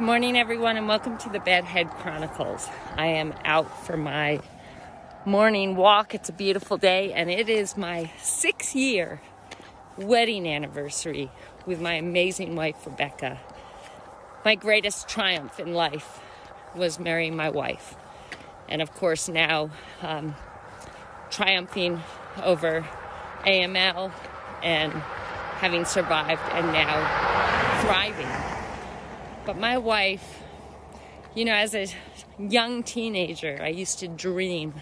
Good morning, everyone, and welcome to the Bedhead Chronicles. I am out for my morning walk. It's a beautiful day, and it is my six year wedding anniversary with my amazing wife, Rebekah. My greatest triumph in life was marrying my wife. And of course, now um, triumphing over AML and having survived and now thriving but my wife, you know, as a young teenager, I used to dream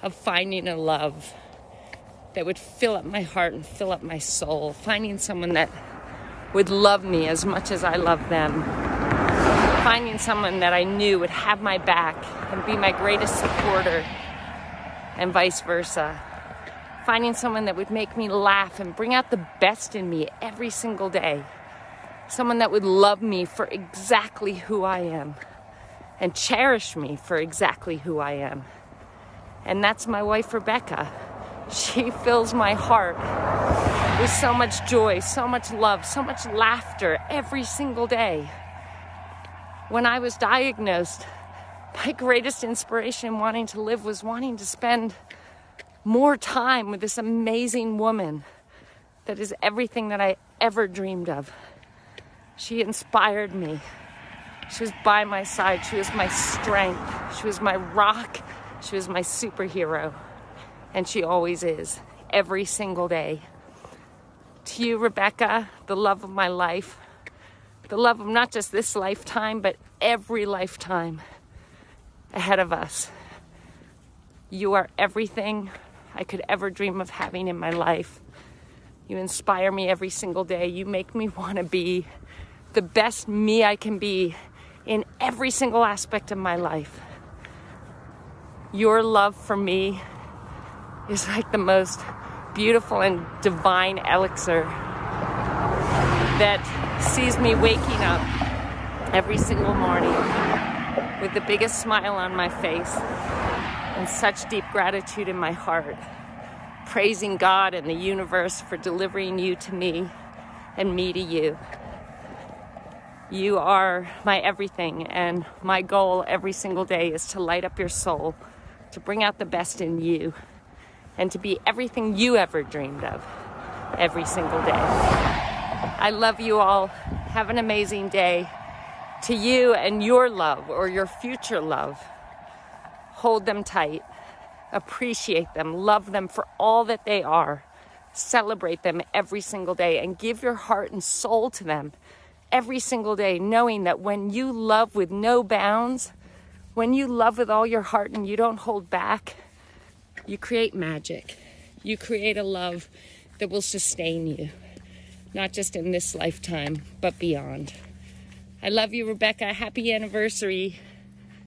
of finding a love that would fill up my heart and fill up my soul, finding someone that would love me as much as I love them, finding someone that I knew would have my back and be my greatest supporter, and vice versa. Finding someone that would make me laugh and bring out the best in me every single day someone that would love me for exactly who I am and cherish me for exactly who I am. And that's my wife, Rebekah. She fills my heart with so much joy, so much love, so much laughter every single day. When I was diagnosed, my greatest inspiration in wanting to live was wanting to spend more time with this amazing woman that is everything that I ever dreamed of. She inspired me. She was by my side. She was my strength. She was my rock. She was my superhero. And she always is, every single day. To you, Rebekah, the love of my life, the love of not just this lifetime, but every lifetime ahead of us. You are everything I could ever dream of having in my life. You inspire me every single day. You make me want to be the best me I can be in every single aspect of my life. Your love for me is like the most beautiful and divine elixir that sees me waking up every single morning with the biggest smile on my face and such deep gratitude in my heart, praising God and the universe for delivering you to me and me to you. You are my everything, and my goal every single day is to light up your soul, to bring out the best in you, and to be everything you ever dreamed of every single day. I love you all. Have an amazing day. To you and your love or your future love, hold them tight, appreciate them, love them for all that they are, celebrate them every single day, and give your heart and soul to them every single day, knowing that when you love with no bounds, when you love with all your heart and you don't hold back, you create magic. You create a love that will sustain you, not just in this lifetime, but beyond. I love you, Rebekah. Happy anniversary.